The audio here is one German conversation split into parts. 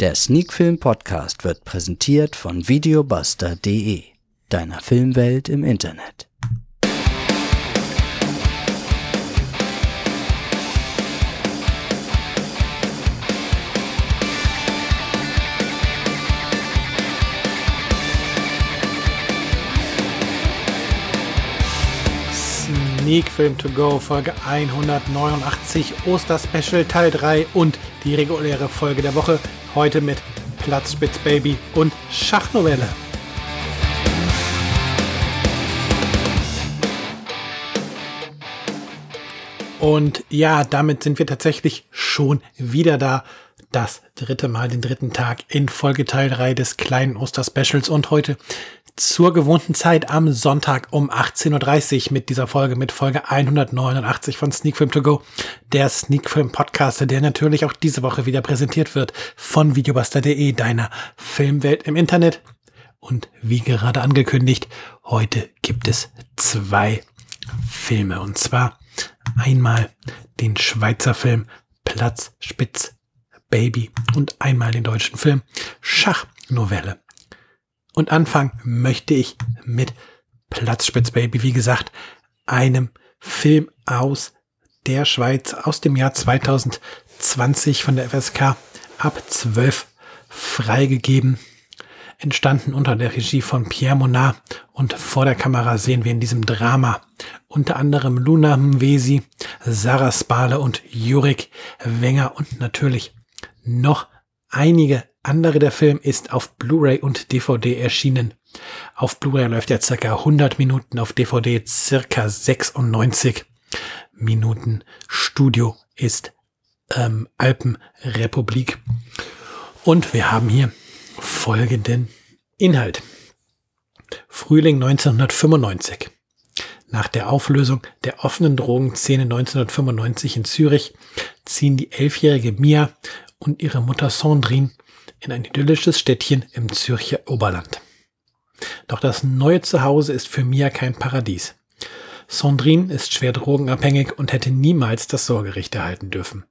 Der Sneakfilm Podcast wird präsentiert von videobuster.de, deiner Filmwelt im Internet. Sneak Film to Go Folge 189 Osterspecial Teil 3 und die reguläre Folge der Woche. Heute mit Platzspitz Baby und Schachnovelle. Und ja, damit sind wir tatsächlich schon wieder da. Das dritte Mal, den dritten Tag in Folge Teil 3 des kleinen Osterspecials und heute zur gewohnten Zeit am Sonntag um 18.30 Uhr mit dieser Folge, mit Folge 189 von Sneak Film To Go, der Sneak Film Podcast, der natürlich auch diese Woche wieder präsentiert wird von videobuster.de, deiner Filmwelt im Internet. Und wie gerade angekündigt, heute gibt es zwei Filme. Und zwar einmal den Schweizer Film Platz Spitz Baby und einmal den deutschen Film Schachnovelle. Und anfangen möchte ich mit Platzspitz Baby, wie gesagt, einem Film aus der Schweiz aus dem Jahr 2020 von der FSK ab 12 freigegeben. Entstanden unter der Regie von Pierre Monat und vor der Kamera sehen wir in diesem Drama unter anderem Luna Mwesi, Sarah Spale und Jurik Wenger. Und natürlich noch einige andere der Film ist auf Blu-ray und DVD erschienen. Auf Blu-ray läuft er circa 100 Minuten, auf DVD circa 96 Minuten. Studio ist ähm, Alpenrepublik. Und wir haben hier folgenden Inhalt. Frühling 1995. Nach der Auflösung der offenen Drogenszene 1995 in Zürich ziehen die elfjährige Mia und ihre Mutter Sandrine in ein idyllisches Städtchen im Zürcher Oberland. Doch das neue Zuhause ist für Mia kein Paradies. Sandrine ist schwer drogenabhängig und hätte niemals das Sorgerecht erhalten dürfen.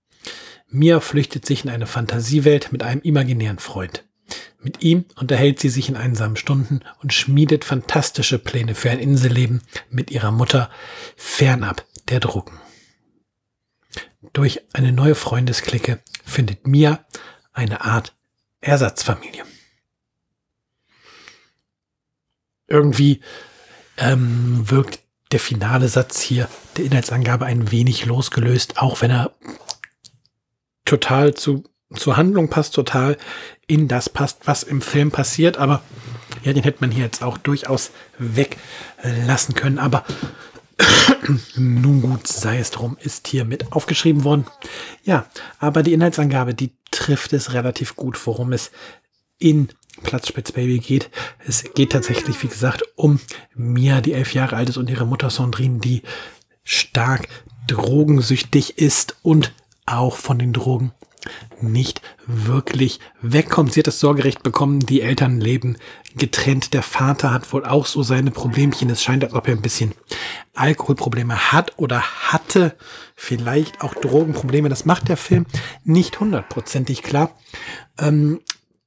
Mia flüchtet sich in eine Fantasiewelt mit einem imaginären Freund. Mit ihm unterhält sie sich in einsamen Stunden und schmiedet fantastische Pläne für ein Inselleben mit ihrer Mutter fernab der Drogen. Durch eine neue Freundesklicke findet Mia eine Art Ersatzfamilie. Irgendwie ähm, wirkt der finale Satz hier der Inhaltsangabe ein wenig losgelöst, auch wenn er total zu, zur Handlung passt, total in das passt, was im Film passiert. Aber ja, den hätte man hier jetzt auch durchaus weglassen können. Aber nun gut, sei es drum, ist hier mit aufgeschrieben worden. Ja, aber die Inhaltsangabe, die trifft es relativ gut, worum es in Platzspitzbaby geht. Es geht tatsächlich, wie gesagt, um Mia, die elf Jahre alt ist, und ihre Mutter Sandrine, die stark drogensüchtig ist und auch von den Drogen nicht wirklich wegkommt. Sie hat das Sorgerecht bekommen, die Eltern leben getrennt. Der Vater hat wohl auch so seine Problemchen. Es scheint, als ob er ein bisschen Alkoholprobleme hat oder hatte. Vielleicht auch Drogenprobleme. Das macht der Film nicht hundertprozentig klar. Ähm,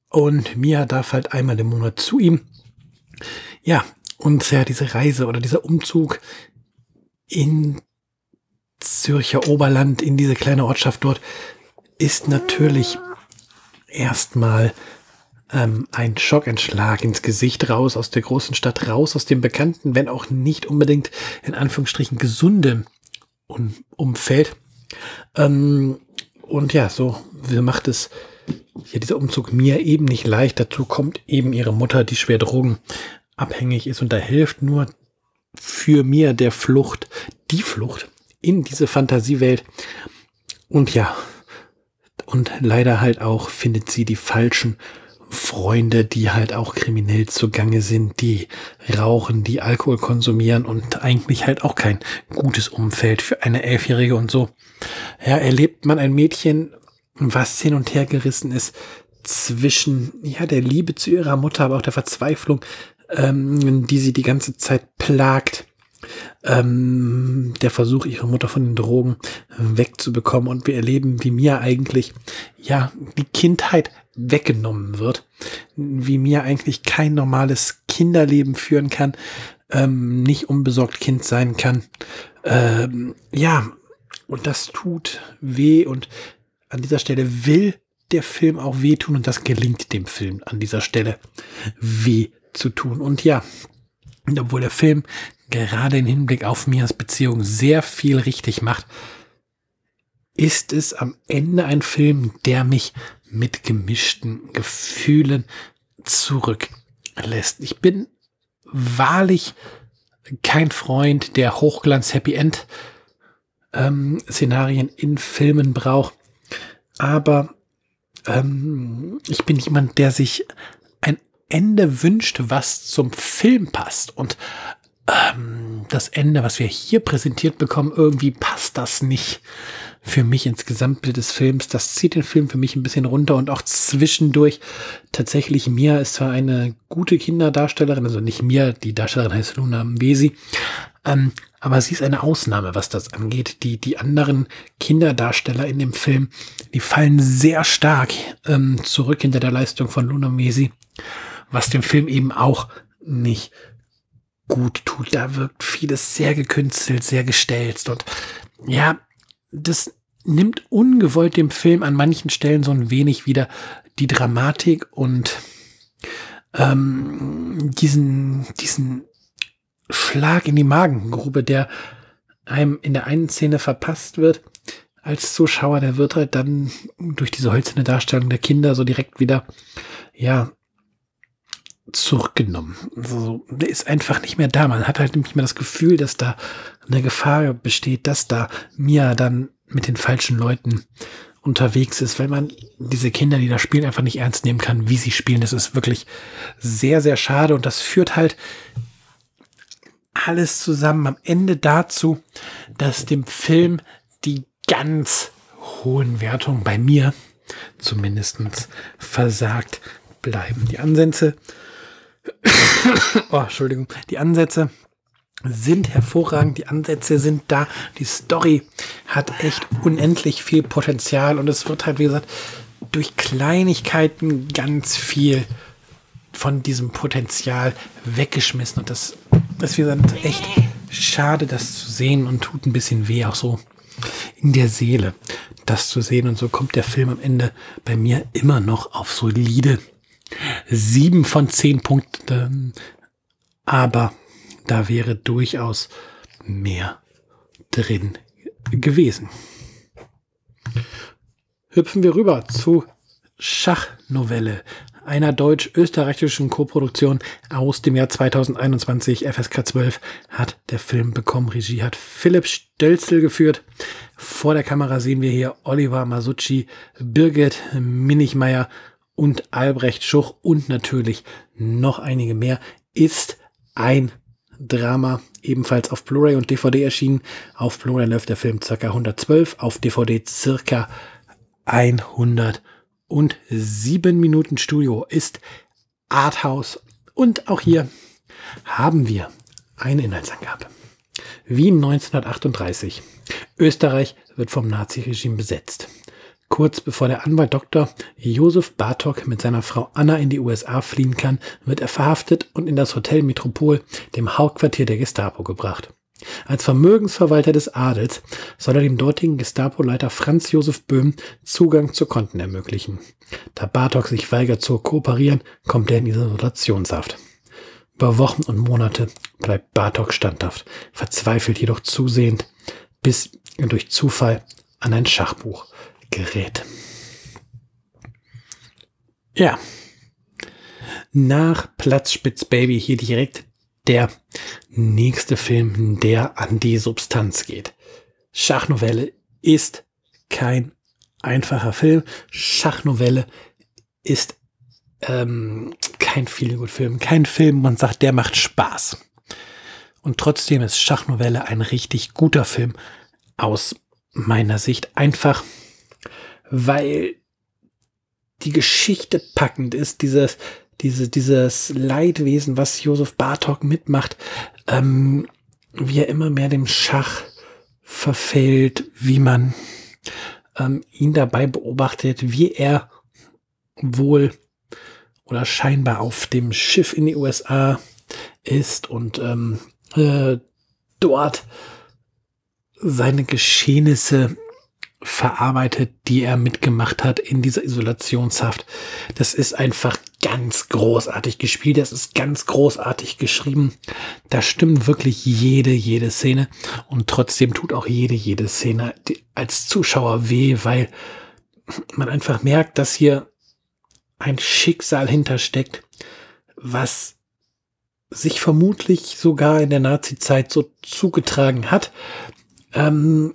und Mia darf halt einmal im Monat zu ihm. Ja, und ja, diese Reise oder dieser Umzug in Zürcher Oberland, in diese kleine Ortschaft dort, ist natürlich erstmal ähm, ein Schockentschlag ins Gesicht raus, aus der großen Stadt raus, aus dem bekannten, wenn auch nicht unbedingt in Anführungsstrichen gesunde um Umfeld. Ähm, und ja, so macht es hier dieser Umzug mir eben nicht leicht. Dazu kommt eben ihre Mutter, die schwer drogenabhängig ist und da hilft nur für mir der Flucht, die Flucht in diese Fantasiewelt. Und ja, und leider halt auch findet sie die falschen Freunde, die halt auch kriminell zugange sind, die rauchen, die Alkohol konsumieren und eigentlich halt auch kein gutes Umfeld für eine Elfjährige und so. Ja, erlebt man ein Mädchen, was hin und her gerissen ist zwischen, ja, der Liebe zu ihrer Mutter, aber auch der Verzweiflung, ähm, die sie die ganze Zeit plagt ähm, der Versuch, ihre Mutter von den Drogen wegzubekommen. Und wir erleben, wie mir eigentlich, ja, die Kindheit weggenommen wird, wie mir eigentlich kein normales Kinderleben führen kann, ähm, nicht unbesorgt Kind sein kann. Ähm, ja, und das tut weh und an dieser Stelle will der Film auch wehtun und das gelingt dem Film an dieser Stelle weh zu tun. Und ja, obwohl der Film gerade im Hinblick auf Mias Beziehung sehr viel richtig macht, ist es am Ende ein Film, der mich mit gemischten Gefühlen zurücklässt. Ich bin wahrlich kein Freund der Hochglanz-Happy End ähm, Szenarien in Filmen braucht, aber ähm, ich bin jemand, der sich ein Ende wünscht, was zum Film passt. Und ähm, das Ende, was wir hier präsentiert bekommen, irgendwie passt das nicht für mich ins Gesamtbild des Films. Das zieht den Film für mich ein bisschen runter und auch zwischendurch. Tatsächlich, Mia ist zwar eine gute Kinderdarstellerin, also nicht Mia, die Darstellerin heißt Luna Mbesi, ähm, aber sie ist eine Ausnahme, was das angeht. Die, die anderen Kinderdarsteller in dem Film, die fallen sehr stark ähm, zurück hinter der Leistung von Luna Mesi, was dem Film eben auch nicht gut tut. Da wirkt vieles sehr gekünstelt, sehr gestelzt und ja, das nimmt ungewollt dem Film an manchen Stellen so ein wenig wieder die Dramatik und ähm, diesen, diesen Schlag in die Magengrube, der einem in der einen Szene verpasst wird. Als Zuschauer, der wird halt dann durch diese holzende Darstellung der Kinder so direkt wieder, ja, zurückgenommen. Also, der ist einfach nicht mehr da. Man hat halt nicht mehr das Gefühl, dass da eine Gefahr besteht, dass da Mia dann mit den falschen Leuten unterwegs ist, weil man diese Kinder, die da spielen, einfach nicht ernst nehmen kann, wie sie spielen. Das ist wirklich sehr, sehr schade und das führt halt alles zusammen am Ende dazu, dass dem Film die ganz hohen Wertungen bei mir zumindestens versagt bleiben. Die Ansätze oh, Entschuldigung, die Ansätze sind hervorragend, die Ansätze sind da, die Story hat echt unendlich viel Potenzial und es wird halt, wie gesagt, durch Kleinigkeiten ganz viel von diesem Potenzial weggeschmissen. Und das ist, wie gesagt, echt schade, das zu sehen und tut ein bisschen weh, auch so in der Seele, das zu sehen. Und so kommt der Film am Ende bei mir immer noch auf solide sieben von zehn Punkten, aber da wäre durchaus mehr drin gewesen. Hüpfen wir rüber zu Schachnovelle, einer deutsch-österreichischen Koproduktion aus dem Jahr 2021. FSK 12 hat der Film bekommen. Regie hat Philipp Stelzel geführt. Vor der Kamera sehen wir hier Oliver Masucci, Birgit Minichmeier und Albrecht Schuch und natürlich noch einige mehr ist ein Drama, ebenfalls auf Blu-ray und DVD erschienen. Auf Blu-ray läuft der Film ca. 112, auf DVD ca. 107 Minuten Studio ist Arthouse und auch hier haben wir eine Inhaltsangabe. Wien 1938. Österreich wird vom Naziregime besetzt. Kurz bevor der Anwalt Dr. Josef Bartok mit seiner Frau Anna in die USA fliehen kann, wird er verhaftet und in das Hotel Metropol, dem Hauptquartier der Gestapo, gebracht. Als Vermögensverwalter des Adels soll er dem dortigen Gestapo-Leiter Franz Josef Böhm Zugang zu Konten ermöglichen. Da Bartok sich weigert zu kooperieren, kommt er in Isolationshaft. Über Wochen und Monate bleibt Bartok standhaft, verzweifelt jedoch zusehend, bis er durch Zufall an ein Schachbuch gerät. Ja. Nach Platzspitz Baby hier direkt der nächste Film, der an die Substanz geht. Schachnovelle ist kein einfacher Film. Schachnovelle ist ähm, kein Feelgood-Film, kein Film, man sagt, der macht Spaß. Und trotzdem ist Schachnovelle ein richtig guter Film aus meiner Sicht. Einfach weil die Geschichte packend ist, dieses, diese, dieses Leidwesen, was Josef Bartok mitmacht, ähm, wie er immer mehr dem Schach verfällt, wie man ähm, ihn dabei beobachtet, wie er wohl oder scheinbar auf dem Schiff in die USA ist und ähm, äh, dort seine Geschehnisse verarbeitet, die er mitgemacht hat in dieser Isolationshaft. Das ist einfach ganz großartig gespielt, das ist ganz großartig geschrieben. Da stimmt wirklich jede, jede Szene und trotzdem tut auch jede, jede Szene als Zuschauer weh, weil man einfach merkt, dass hier ein Schicksal hintersteckt, was sich vermutlich sogar in der Nazi-Zeit so zugetragen hat, ähm,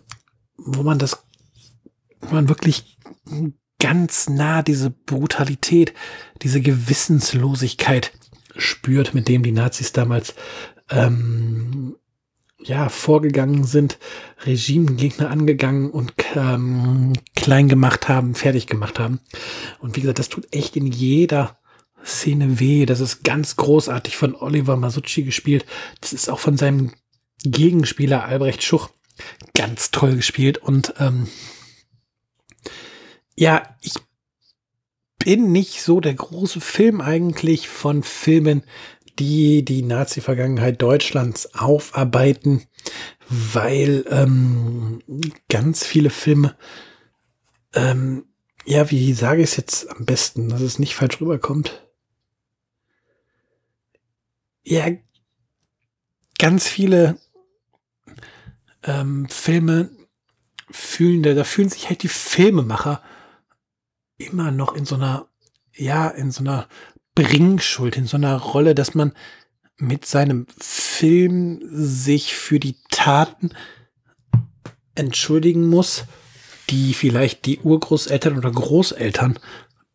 wo man das, man wirklich ganz nah diese Brutalität, diese Gewissenslosigkeit spürt, mit dem die Nazis damals ähm, ja vorgegangen sind, Regimegegner angegangen und ähm, klein gemacht haben, fertig gemacht haben. Und wie gesagt, das tut echt in jeder Szene weh. Das ist ganz großartig von Oliver Masucci gespielt. Das ist auch von seinem Gegenspieler Albrecht Schuch ganz toll gespielt. Und ähm, ja, ich bin nicht so der große Film eigentlich von Filmen, die die Nazi-Vergangenheit Deutschlands aufarbeiten, weil ähm, ganz viele Filme, ähm, ja, wie sage ich es jetzt am besten, dass es nicht falsch rüberkommt? ja, ganz viele ähm, Filme fühlen, da, da fühlen sich halt die Filmemacher immer noch in so einer, ja, in so einer Bringschuld, in so einer Rolle, dass man mit seinem Film sich für die Taten entschuldigen muss, die vielleicht die Urgroßeltern oder Großeltern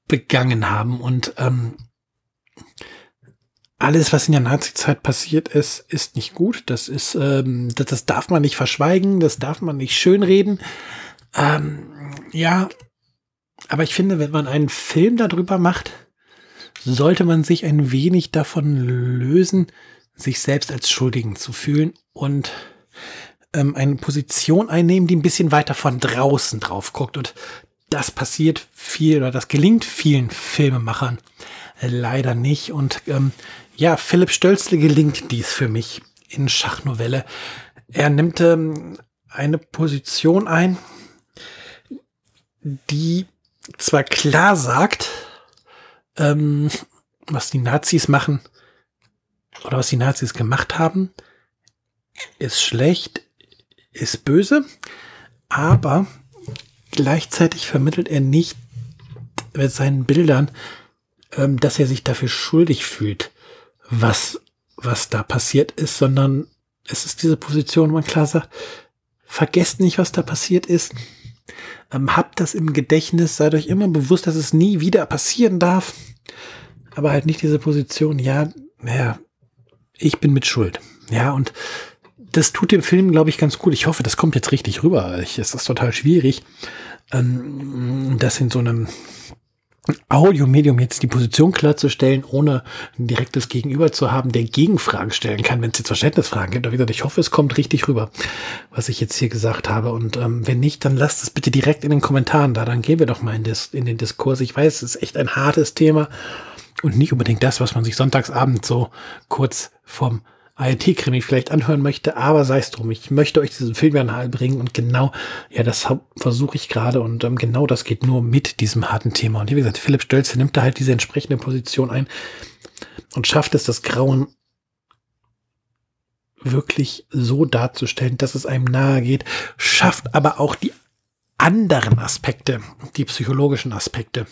begangen haben. Und ähm, alles, was in der Nazi-Zeit passiert ist, ist nicht gut. Das ist, ähm, das, das, darf man nicht verschweigen, das darf man nicht schönreden. Ähm, ja, aber ich finde, wenn man einen Film darüber macht, sollte man sich ein wenig davon lösen, sich selbst als Schuldigen zu fühlen und ähm, eine Position einnehmen, die ein bisschen weiter von draußen drauf guckt. Und das passiert viel oder das gelingt vielen Filmemachern leider nicht. Und ähm, ja, Philipp Stölzle gelingt dies für mich in Schachnovelle. Er nimmt ähm, eine Position ein, die zwar klar sagt, ähm, was die Nazis machen oder was die Nazis gemacht haben, ist schlecht, ist böse, aber gleichzeitig vermittelt er nicht mit seinen Bildern, ähm, dass er sich dafür schuldig fühlt was, was da passiert ist, sondern es ist diese Position, wo man klar sagt, vergesst nicht, was da passiert ist. Ähm, habt das im Gedächtnis, seid euch immer bewusst, dass es nie wieder passieren darf. Aber halt nicht diese Position, ja, naja, ich bin mit Schuld. Ja, und das tut dem Film, glaube ich, ganz gut. Ich hoffe, das kommt jetzt richtig rüber. Es ist total schwierig, ähm, das in so einem Audiomedium jetzt die Position klarzustellen, ohne ein direktes Gegenüber zu haben, der Gegenfragen stellen kann, wenn es jetzt Verständnisfragen gibt. Aber wie gesagt, ich hoffe, es kommt richtig rüber, was ich jetzt hier gesagt habe. Und ähm, wenn nicht, dann lasst es bitte direkt in den Kommentaren da. Dann gehen wir doch mal in, des, in den Diskurs. Ich weiß, es ist echt ein hartes Thema und nicht unbedingt das, was man sich sonntagsabend so kurz vorm ART-Krimi vielleicht anhören möchte, aber sei es drum. Ich möchte euch diesen Film ja nahe bringen und genau, ja, das versuche ich gerade und ähm, genau das geht nur mit diesem harten Thema. Und wie gesagt, Philipp Stölze nimmt da halt diese entsprechende Position ein und schafft es, das Grauen wirklich so darzustellen, dass es einem nahe geht, schafft aber auch die anderen Aspekte, die psychologischen Aspekte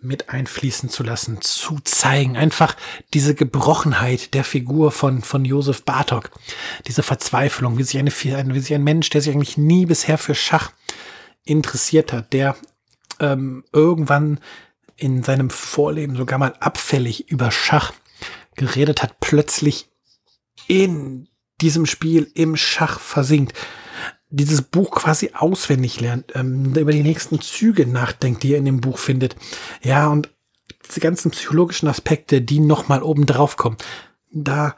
mit einfließen zu lassen, zu zeigen. Einfach diese Gebrochenheit der Figur von, von Josef Bartok. Diese Verzweiflung, wie sich, eine, wie sich ein Mensch, der sich eigentlich nie bisher für Schach interessiert hat, der ähm, irgendwann in seinem Vorleben sogar mal abfällig über Schach geredet hat, plötzlich in diesem Spiel im Schach versinkt dieses Buch quasi auswendig lernt, ähm, über die nächsten Züge nachdenkt, die ihr in dem Buch findet. Ja, und diese ganzen psychologischen Aspekte, die nochmal oben drauf kommen, da,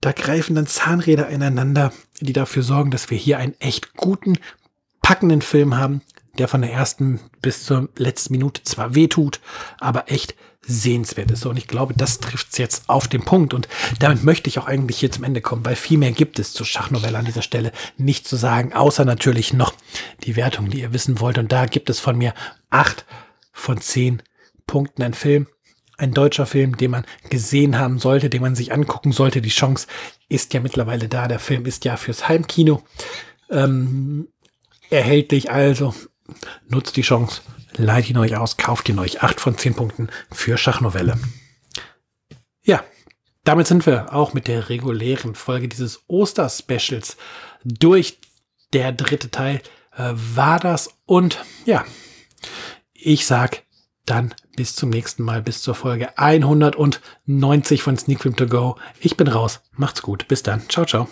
da greifen dann Zahnräder ineinander, die dafür sorgen, dass wir hier einen echt guten, packenden Film haben, der von der ersten bis zur letzten Minute zwar wehtut, aber echt sehenswert ist. Und ich glaube, das trifft es jetzt auf den Punkt. Und damit möchte ich auch eigentlich hier zum Ende kommen, weil viel mehr gibt es zur Schachnovelle an dieser Stelle nicht zu sagen, außer natürlich noch die Wertung, die ihr wissen wollt. Und da gibt es von mir acht von zehn Punkten ein Film. Ein deutscher Film, den man gesehen haben sollte, den man sich angucken sollte. Die Chance ist ja mittlerweile da. Der Film ist ja fürs Heimkino ähm, erhältlich. Also nutzt die Chance leitet ihn euch aus, kauft ihn euch. Acht von zehn Punkten für Schachnovelle. Ja, damit sind wir auch mit der regulären Folge dieses Oster-Specials durch. Der dritte Teil äh, war das. Und ja, ich sag dann bis zum nächsten Mal, bis zur Folge 190 von Sneak Film To Go. Ich bin raus. Macht's gut. Bis dann. Ciao, ciao.